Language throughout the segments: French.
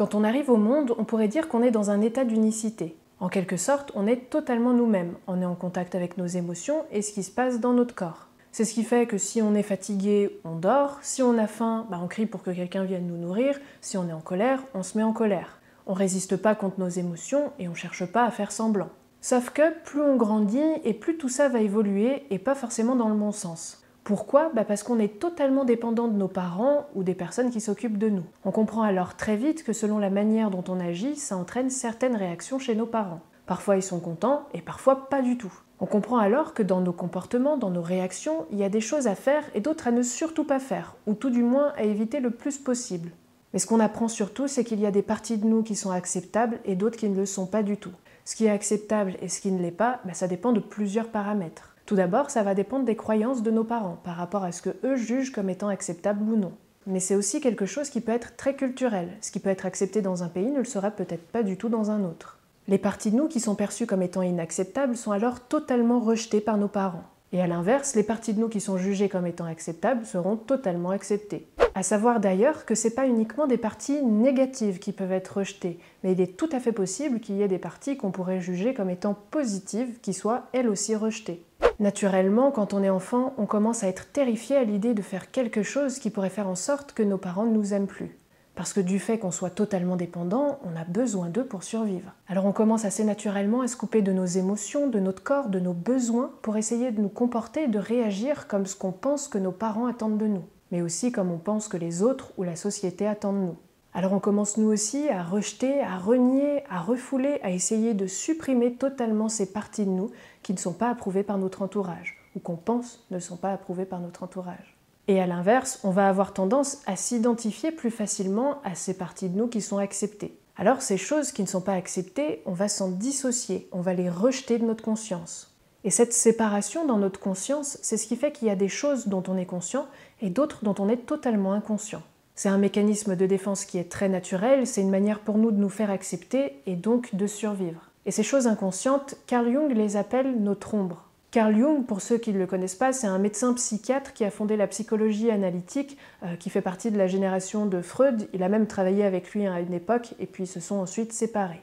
Quand on arrive au monde, on pourrait dire qu'on est dans un état d'unicité. En quelque sorte, on est totalement nous-mêmes, on est en contact avec nos émotions et ce qui se passe dans notre corps. C'est ce qui fait que si on est fatigué, on dort, si on a faim, bah, on crie pour que quelqu'un vienne nous nourrir, si on est en colère, on se met en colère. On résiste pas contre nos émotions et on cherche pas à faire semblant. Sauf que plus on grandit et plus tout ça va évoluer et pas forcément dans le bon sens. Pourquoi bah Parce qu'on est totalement dépendant de nos parents ou des personnes qui s'occupent de nous. On comprend alors très vite que selon la manière dont on agit, ça entraîne certaines réactions chez nos parents. Parfois ils sont contents et parfois pas du tout. On comprend alors que dans nos comportements, dans nos réactions, il y a des choses à faire et d'autres à ne surtout pas faire, ou tout du moins à éviter le plus possible. Mais ce qu'on apprend surtout, c'est qu'il y a des parties de nous qui sont acceptables et d'autres qui ne le sont pas du tout. Ce qui est acceptable et ce qui ne l'est pas, bah, ça dépend de plusieurs paramètres. Tout d'abord, ça va dépendre des croyances de nos parents par rapport à ce que eux jugent comme étant acceptable ou non. Mais c'est aussi quelque chose qui peut être très culturel. Ce qui peut être accepté dans un pays ne le sera peut-être pas du tout dans un autre. Les parties de nous qui sont perçues comme étant inacceptables sont alors totalement rejetées par nos parents. Et à l'inverse, les parties de nous qui sont jugées comme étant acceptables seront totalement acceptées. À savoir d'ailleurs que c'est pas uniquement des parties négatives qui peuvent être rejetées, mais il est tout à fait possible qu'il y ait des parties qu'on pourrait juger comme étant positives qui soient elles aussi rejetées. Naturellement, quand on est enfant, on commence à être terrifié à l'idée de faire quelque chose qui pourrait faire en sorte que nos parents ne nous aiment plus. Parce que du fait qu'on soit totalement dépendant, on a besoin d'eux pour survivre. Alors on commence assez naturellement à se couper de nos émotions, de notre corps, de nos besoins, pour essayer de nous comporter de réagir comme ce qu'on pense que nos parents attendent de nous, mais aussi comme on pense que les autres ou la société attendent de nous. Alors on commence nous aussi à rejeter, à renier, à refouler, à essayer de supprimer totalement ces parties de nous qui ne sont pas approuvées par notre entourage, ou qu'on pense ne sont pas approuvées par notre entourage. Et à l'inverse, on va avoir tendance à s'identifier plus facilement à ces parties de nous qui sont acceptées. Alors ces choses qui ne sont pas acceptées, on va s'en dissocier, on va les rejeter de notre conscience. Et cette séparation dans notre conscience, c'est ce qui fait qu'il y a des choses dont on est conscient et d'autres dont on est totalement inconscient. C'est un mécanisme de défense qui est très naturel, c'est une manière pour nous de nous faire accepter et donc de survivre. Et ces choses inconscientes, Carl Jung les appelle notre ombre. Carl Jung, pour ceux qui ne le connaissent pas, c'est un médecin psychiatre qui a fondé la psychologie analytique, euh, qui fait partie de la génération de Freud. Il a même travaillé avec lui à une époque, et puis ils se sont ensuite séparés.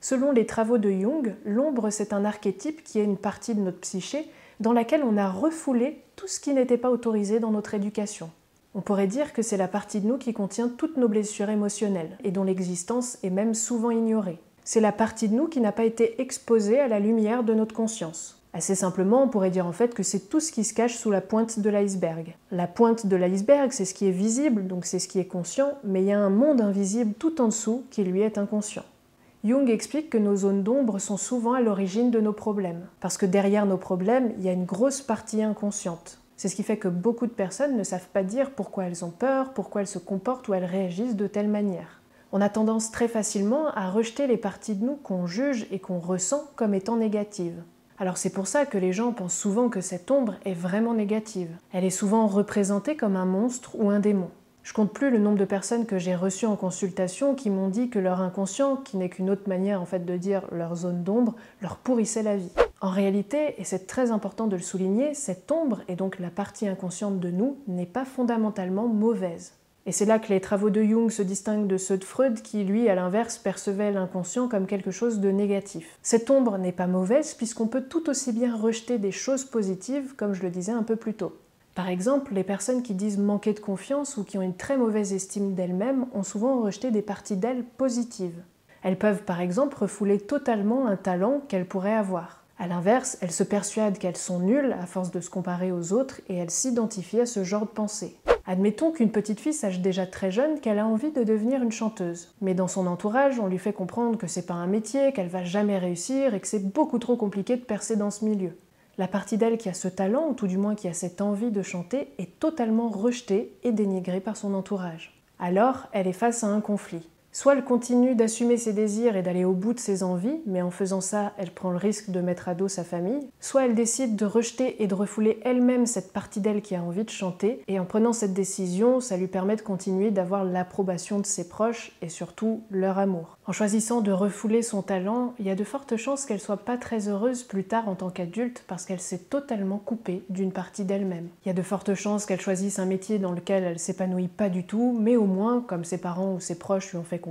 Selon les travaux de Jung, l'ombre, c'est un archétype qui est une partie de notre psyché dans laquelle on a refoulé tout ce qui n'était pas autorisé dans notre éducation. On pourrait dire que c'est la partie de nous qui contient toutes nos blessures émotionnelles et dont l'existence est même souvent ignorée. C'est la partie de nous qui n'a pas été exposée à la lumière de notre conscience. Assez simplement, on pourrait dire en fait que c'est tout ce qui se cache sous la pointe de l'iceberg. La pointe de l'iceberg, c'est ce qui est visible, donc c'est ce qui est conscient, mais il y a un monde invisible tout en dessous qui lui est inconscient. Jung explique que nos zones d'ombre sont souvent à l'origine de nos problèmes, parce que derrière nos problèmes, il y a une grosse partie inconsciente. C'est ce qui fait que beaucoup de personnes ne savent pas dire pourquoi elles ont peur, pourquoi elles se comportent ou elles réagissent de telle manière. On a tendance très facilement à rejeter les parties de nous qu'on juge et qu'on ressent comme étant négatives. Alors c'est pour ça que les gens pensent souvent que cette ombre est vraiment négative. Elle est souvent représentée comme un monstre ou un démon. Je compte plus le nombre de personnes que j'ai reçues en consultation qui m'ont dit que leur inconscient, qui n'est qu'une autre manière en fait de dire leur zone d'ombre, leur pourrissait la vie. En réalité, et c'est très important de le souligner, cette ombre, et donc la partie inconsciente de nous, n'est pas fondamentalement mauvaise. Et c'est là que les travaux de Jung se distinguent de ceux de Freud qui, lui, à l'inverse, percevait l'inconscient comme quelque chose de négatif. Cette ombre n'est pas mauvaise puisqu'on peut tout aussi bien rejeter des choses positives, comme je le disais un peu plus tôt. Par exemple, les personnes qui disent manquer de confiance ou qui ont une très mauvaise estime d'elles-mêmes ont souvent rejeté des parties d'elles positives. Elles peuvent par exemple refouler totalement un talent qu'elles pourraient avoir. A l'inverse, elles se persuadent qu'elles sont nulles à force de se comparer aux autres et elles s'identifient à ce genre de pensée. Admettons qu'une petite fille sache déjà très jeune qu'elle a envie de devenir une chanteuse. Mais dans son entourage, on lui fait comprendre que c'est pas un métier, qu'elle va jamais réussir et que c'est beaucoup trop compliqué de percer dans ce milieu. La partie d'elle qui a ce talent, ou tout du moins qui a cette envie de chanter, est totalement rejetée et dénigrée par son entourage. Alors, elle est face à un conflit. Soit elle continue d'assumer ses désirs et d'aller au bout de ses envies, mais en faisant ça, elle prend le risque de mettre à dos sa famille. Soit elle décide de rejeter et de refouler elle-même cette partie d'elle qui a envie de chanter, et en prenant cette décision, ça lui permet de continuer d'avoir l'approbation de ses proches et surtout leur amour. En choisissant de refouler son talent, il y a de fortes chances qu'elle soit pas très heureuse plus tard en tant qu'adulte parce qu'elle s'est totalement coupée d'une partie d'elle-même. Il y a de fortes chances qu'elle choisisse un métier dans lequel elle s'épanouit pas du tout, mais au moins, comme ses parents ou ses proches lui ont fait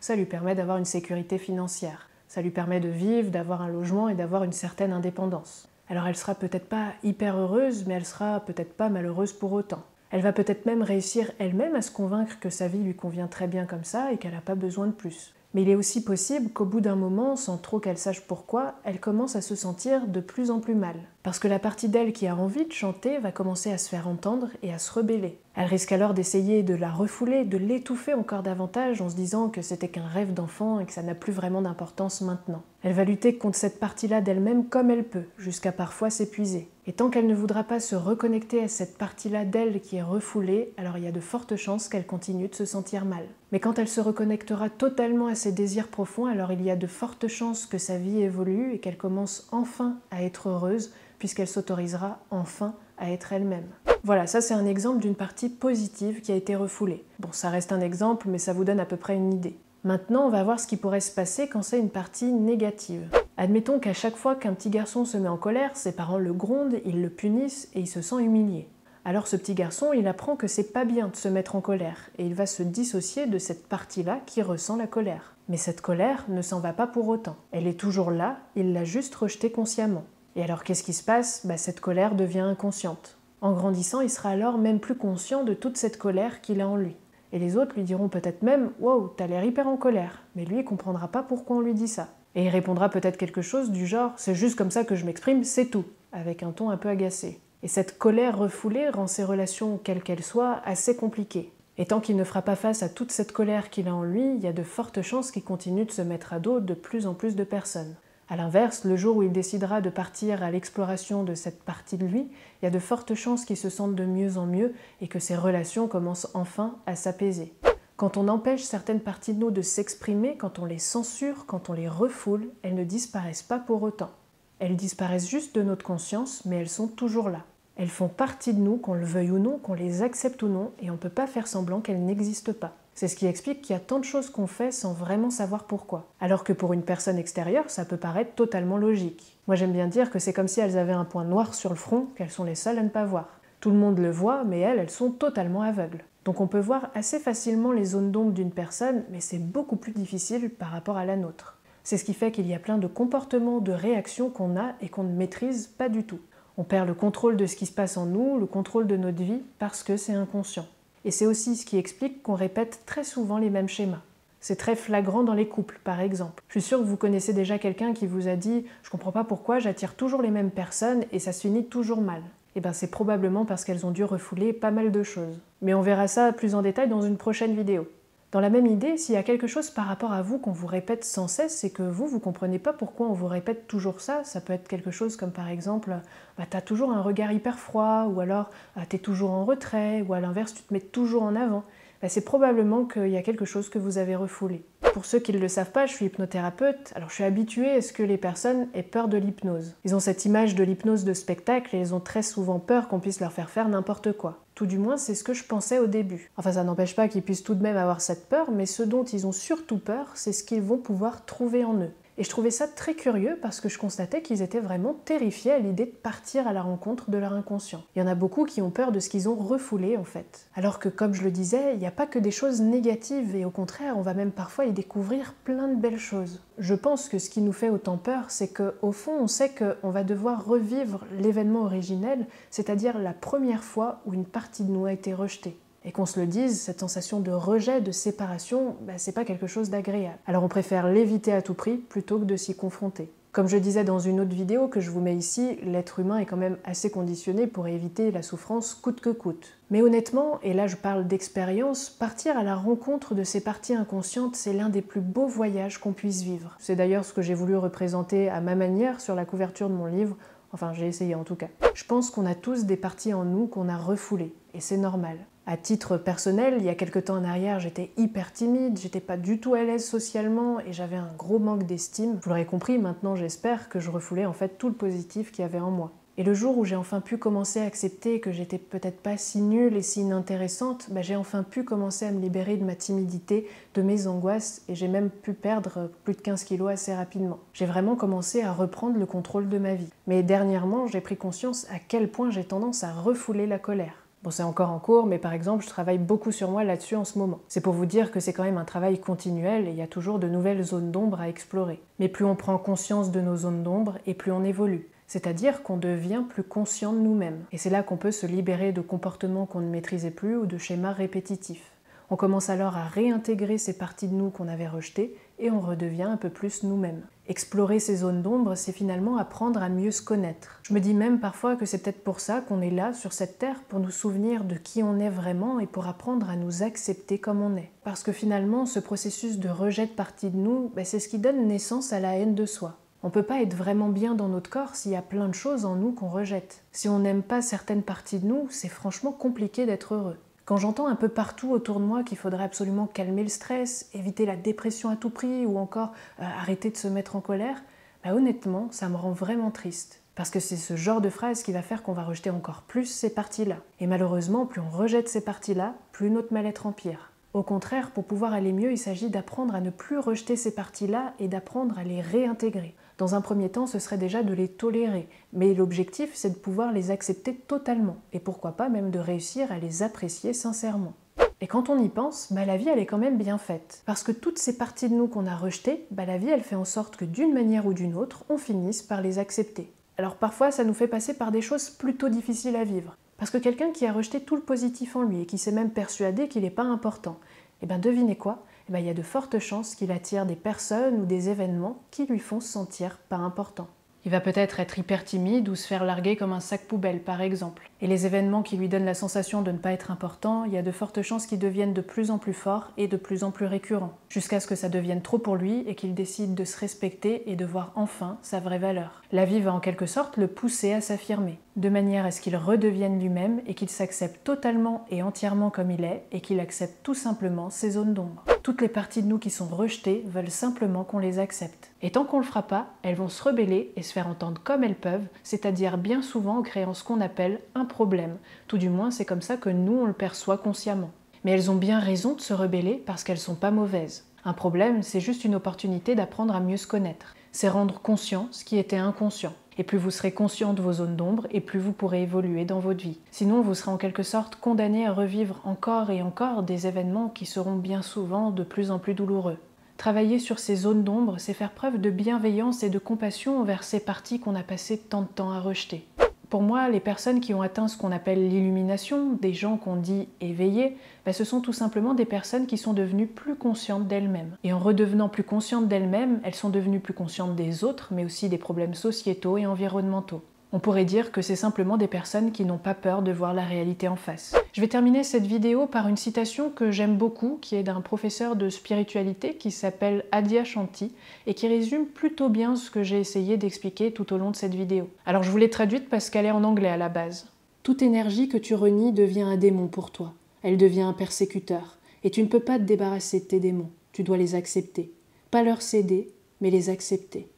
ça lui permet d'avoir une sécurité financière. Ça lui permet de vivre, d'avoir un logement et d'avoir une certaine indépendance. Alors elle sera peut-être pas hyper heureuse, mais elle sera peut-être pas malheureuse pour autant. Elle va peut-être même réussir elle-même à se convaincre que sa vie lui convient très bien comme ça et qu'elle n'a pas besoin de plus. Mais il est aussi possible qu'au bout d'un moment, sans trop qu'elle sache pourquoi, elle commence à se sentir de plus en plus mal. Parce que la partie d'elle qui a envie de chanter va commencer à se faire entendre et à se rebeller. Elle risque alors d'essayer de la refouler, de l'étouffer encore davantage en se disant que c'était qu'un rêve d'enfant et que ça n'a plus vraiment d'importance maintenant. Elle va lutter contre cette partie-là d'elle-même comme elle peut, jusqu'à parfois s'épuiser. Et tant qu'elle ne voudra pas se reconnecter à cette partie-là d'elle qui est refoulée, alors il y a de fortes chances qu'elle continue de se sentir mal. Mais quand elle se reconnectera totalement à ses désirs profonds, alors il y a de fortes chances que sa vie évolue et qu'elle commence enfin à être heureuse, puisqu'elle s'autorisera enfin à être elle-même. Voilà, ça c'est un exemple d'une partie positive qui a été refoulée. Bon, ça reste un exemple, mais ça vous donne à peu près une idée. Maintenant, on va voir ce qui pourrait se passer quand c'est une partie négative. Admettons qu'à chaque fois qu'un petit garçon se met en colère, ses parents le grondent, ils le punissent et il se sent humilié. Alors ce petit garçon, il apprend que c'est pas bien de se mettre en colère et il va se dissocier de cette partie-là qui ressent la colère. Mais cette colère ne s'en va pas pour autant. Elle est toujours là, il l'a juste rejetée consciemment. Et alors qu'est-ce qui se passe? Bah, Cette colère devient inconsciente. En grandissant, il sera alors même plus conscient de toute cette colère qu'il a en lui. Et les autres lui diront peut-être même Wow, t'as l'air hyper en colère. Mais lui, il comprendra pas pourquoi on lui dit ça. Et il répondra peut-être quelque chose du genre C'est juste comme ça que je m'exprime, c'est tout, avec un ton un peu agacé. Et cette colère refoulée rend ses relations, quelles qu'elles soient, assez compliquées. Et tant qu'il ne fera pas face à toute cette colère qu'il a en lui, il y a de fortes chances qu'il continue de se mettre à dos de plus en plus de personnes. A l'inverse, le jour où il décidera de partir à l'exploration de cette partie de lui, il y a de fortes chances qu'il se sente de mieux en mieux et que ses relations commencent enfin à s'apaiser. Quand on empêche certaines parties de nous de s'exprimer, quand on les censure, quand on les refoule, elles ne disparaissent pas pour autant. Elles disparaissent juste de notre conscience, mais elles sont toujours là. Elles font partie de nous, qu'on le veuille ou non, qu'on les accepte ou non, et on ne peut pas faire semblant qu'elles n'existent pas. C'est ce qui explique qu'il y a tant de choses qu'on fait sans vraiment savoir pourquoi. Alors que pour une personne extérieure, ça peut paraître totalement logique. Moi j'aime bien dire que c'est comme si elles avaient un point noir sur le front qu'elles sont les seules à ne pas voir. Tout le monde le voit, mais elles, elles sont totalement aveugles. Donc on peut voir assez facilement les zones d'ombre d'une personne, mais c'est beaucoup plus difficile par rapport à la nôtre. C'est ce qui fait qu'il y a plein de comportements, de réactions qu'on a et qu'on ne maîtrise pas du tout. On perd le contrôle de ce qui se passe en nous, le contrôle de notre vie, parce que c'est inconscient. Et c'est aussi ce qui explique qu'on répète très souvent les mêmes schémas. C'est très flagrant dans les couples, par exemple. Je suis sûre que vous connaissez déjà quelqu'un qui vous a dit Je comprends pas pourquoi j'attire toujours les mêmes personnes et ça se finit toujours mal. Eh bien, c'est probablement parce qu'elles ont dû refouler pas mal de choses. Mais on verra ça plus en détail dans une prochaine vidéo. Dans la même idée, s'il y a quelque chose par rapport à vous qu'on vous répète sans cesse, c'est que vous, vous comprenez pas pourquoi on vous répète toujours ça. Ça peut être quelque chose comme par exemple, bah, tu as toujours un regard hyper froid, ou alors bah, tu es toujours en retrait, ou à l'inverse, tu te mets toujours en avant. Bah, c'est probablement qu'il y a quelque chose que vous avez refoulé. Pour ceux qui ne le savent pas, je suis hypnothérapeute, alors je suis habituée à ce que les personnes aient peur de l'hypnose. Ils ont cette image de l'hypnose de spectacle et ils ont très souvent peur qu'on puisse leur faire faire n'importe quoi. Tout du moins, c'est ce que je pensais au début. Enfin, ça n'empêche pas qu'ils puissent tout de même avoir cette peur, mais ce dont ils ont surtout peur, c'est ce qu'ils vont pouvoir trouver en eux. Et je trouvais ça très curieux parce que je constatais qu'ils étaient vraiment terrifiés à l'idée de partir à la rencontre de leur inconscient. Il y en a beaucoup qui ont peur de ce qu'ils ont refoulé en fait. Alors que comme je le disais, il n'y a pas que des choses négatives et au contraire, on va même parfois y découvrir plein de belles choses. Je pense que ce qui nous fait autant peur, c'est qu'au fond, on sait qu'on va devoir revivre l'événement originel, c'est-à-dire la première fois où une partie de nous a été rejetée. Et qu'on se le dise, cette sensation de rejet, de séparation, bah, c'est pas quelque chose d'agréable. Alors on préfère l'éviter à tout prix plutôt que de s'y confronter. Comme je disais dans une autre vidéo que je vous mets ici, l'être humain est quand même assez conditionné pour éviter la souffrance coûte que coûte. Mais honnêtement, et là je parle d'expérience, partir à la rencontre de ces parties inconscientes, c'est l'un des plus beaux voyages qu'on puisse vivre. C'est d'ailleurs ce que j'ai voulu représenter à ma manière sur la couverture de mon livre, enfin j'ai essayé en tout cas. Je pense qu'on a tous des parties en nous qu'on a refoulées, et c'est normal. À titre personnel, il y a quelques temps en arrière, j'étais hyper timide, j'étais pas du tout à l'aise socialement et j'avais un gros manque d'estime. Vous l'aurez compris, maintenant j'espère que je refoulais en fait tout le positif qu'il y avait en moi. Et le jour où j'ai enfin pu commencer à accepter que j'étais peut-être pas si nulle et si inintéressante, bah, j'ai enfin pu commencer à me libérer de ma timidité, de mes angoisses, et j'ai même pu perdre plus de 15 kilos assez rapidement. J'ai vraiment commencé à reprendre le contrôle de ma vie. Mais dernièrement, j'ai pris conscience à quel point j'ai tendance à refouler la colère. Bon, c'est encore en cours, mais par exemple, je travaille beaucoup sur moi là-dessus en ce moment. C'est pour vous dire que c'est quand même un travail continuel et il y a toujours de nouvelles zones d'ombre à explorer. Mais plus on prend conscience de nos zones d'ombre et plus on évolue. C'est-à-dire qu'on devient plus conscient de nous-mêmes. Et c'est là qu'on peut se libérer de comportements qu'on ne maîtrisait plus ou de schémas répétitifs. On commence alors à réintégrer ces parties de nous qu'on avait rejetées et on redevient un peu plus nous-mêmes. Explorer ces zones d'ombre, c'est finalement apprendre à mieux se connaître. Je me dis même parfois que c'est peut-être pour ça qu'on est là, sur cette terre, pour nous souvenir de qui on est vraiment et pour apprendre à nous accepter comme on est. Parce que finalement, ce processus de rejet de parties de nous, ben, c'est ce qui donne naissance à la haine de soi. On ne peut pas être vraiment bien dans notre corps s'il y a plein de choses en nous qu'on rejette. Si on n'aime pas certaines parties de nous, c'est franchement compliqué d'être heureux. Quand j'entends un peu partout autour de moi qu'il faudrait absolument calmer le stress, éviter la dépression à tout prix ou encore euh, arrêter de se mettre en colère, bah honnêtement, ça me rend vraiment triste. Parce que c'est ce genre de phrase qui va faire qu'on va rejeter encore plus ces parties-là. Et malheureusement, plus on rejette ces parties-là, plus notre mal-être empire. Au contraire, pour pouvoir aller mieux, il s'agit d'apprendre à ne plus rejeter ces parties-là et d'apprendre à les réintégrer. Dans un premier temps, ce serait déjà de les tolérer, mais l'objectif, c'est de pouvoir les accepter totalement, et pourquoi pas même de réussir à les apprécier sincèrement. Et quand on y pense, bah, la vie elle est quand même bien faite. Parce que toutes ces parties de nous qu'on a rejetées, bah, la vie elle fait en sorte que d'une manière ou d'une autre, on finisse par les accepter. Alors parfois ça nous fait passer par des choses plutôt difficiles à vivre. Parce que quelqu'un qui a rejeté tout le positif en lui et qui s'est même persuadé qu'il n'est pas important, eh bien devinez quoi? Ben, il y a de fortes chances qu'il attire des personnes ou des événements qui lui font se sentir pas important. Il va peut-être être hyper timide ou se faire larguer comme un sac poubelle, par exemple. Et les événements qui lui donnent la sensation de ne pas être important, il y a de fortes chances qu'ils deviennent de plus en plus forts et de plus en plus récurrents, jusqu'à ce que ça devienne trop pour lui et qu'il décide de se respecter et de voir enfin sa vraie valeur. La vie va en quelque sorte le pousser à s'affirmer, de manière à ce qu'il redevienne lui-même et qu'il s'accepte totalement et entièrement comme il est et qu'il accepte tout simplement ses zones d'ombre. Toutes les parties de nous qui sont rejetées veulent simplement qu'on les accepte. Et tant qu'on le fera pas, elles vont se rebeller et se faire entendre comme elles peuvent, c'est-à-dire bien souvent en créant ce qu'on appelle un problème. Tout du moins, c'est comme ça que nous, on le perçoit consciemment. Mais elles ont bien raison de se rebeller parce qu'elles sont pas mauvaises. Un problème, c'est juste une opportunité d'apprendre à mieux se connaître. C'est rendre conscient ce qui était inconscient. Et plus vous serez conscient de vos zones d'ombre, et plus vous pourrez évoluer dans votre vie. Sinon, vous serez en quelque sorte condamné à revivre encore et encore des événements qui seront bien souvent de plus en plus douloureux. Travailler sur ces zones d'ombre, c'est faire preuve de bienveillance et de compassion envers ces parties qu'on a passé tant de temps à rejeter. Pour moi, les personnes qui ont atteint ce qu'on appelle l'illumination, des gens qu'on dit éveillés, ben, ce sont tout simplement des personnes qui sont devenues plus conscientes d'elles-mêmes. Et en redevenant plus conscientes d'elles-mêmes, elles sont devenues plus conscientes des autres, mais aussi des problèmes sociétaux et environnementaux. On pourrait dire que c'est simplement des personnes qui n'ont pas peur de voir la réalité en face. Je vais terminer cette vidéo par une citation que j'aime beaucoup, qui est d'un professeur de spiritualité qui s'appelle Adia Shanti et qui résume plutôt bien ce que j'ai essayé d'expliquer tout au long de cette vidéo. Alors je vous l'ai traduite parce qu'elle est en anglais à la base. Toute énergie que tu renies devient un démon pour toi. Elle devient un persécuteur. Et tu ne peux pas te débarrasser de tes démons. Tu dois les accepter. Pas leur céder, mais les accepter.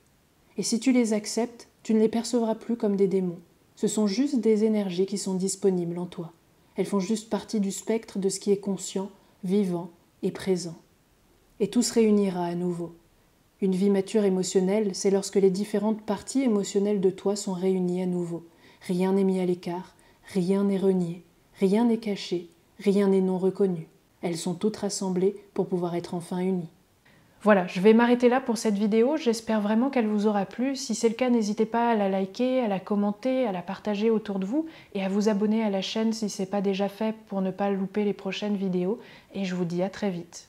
Et si tu les acceptes, tu ne les percevras plus comme des démons. Ce sont juste des énergies qui sont disponibles en toi. Elles font juste partie du spectre de ce qui est conscient, vivant et présent. Et tout se réunira à nouveau. Une vie mature émotionnelle, c'est lorsque les différentes parties émotionnelles de toi sont réunies à nouveau. Rien n'est mis à l'écart, rien n'est renié, rien n'est caché, rien n'est non reconnu. Elles sont toutes rassemblées pour pouvoir être enfin unies. Voilà, je vais m'arrêter là pour cette vidéo. J'espère vraiment qu'elle vous aura plu. Si c'est le cas, n'hésitez pas à la liker, à la commenter, à la partager autour de vous et à vous abonner à la chaîne si ce n'est pas déjà fait pour ne pas louper les prochaines vidéos. Et je vous dis à très vite.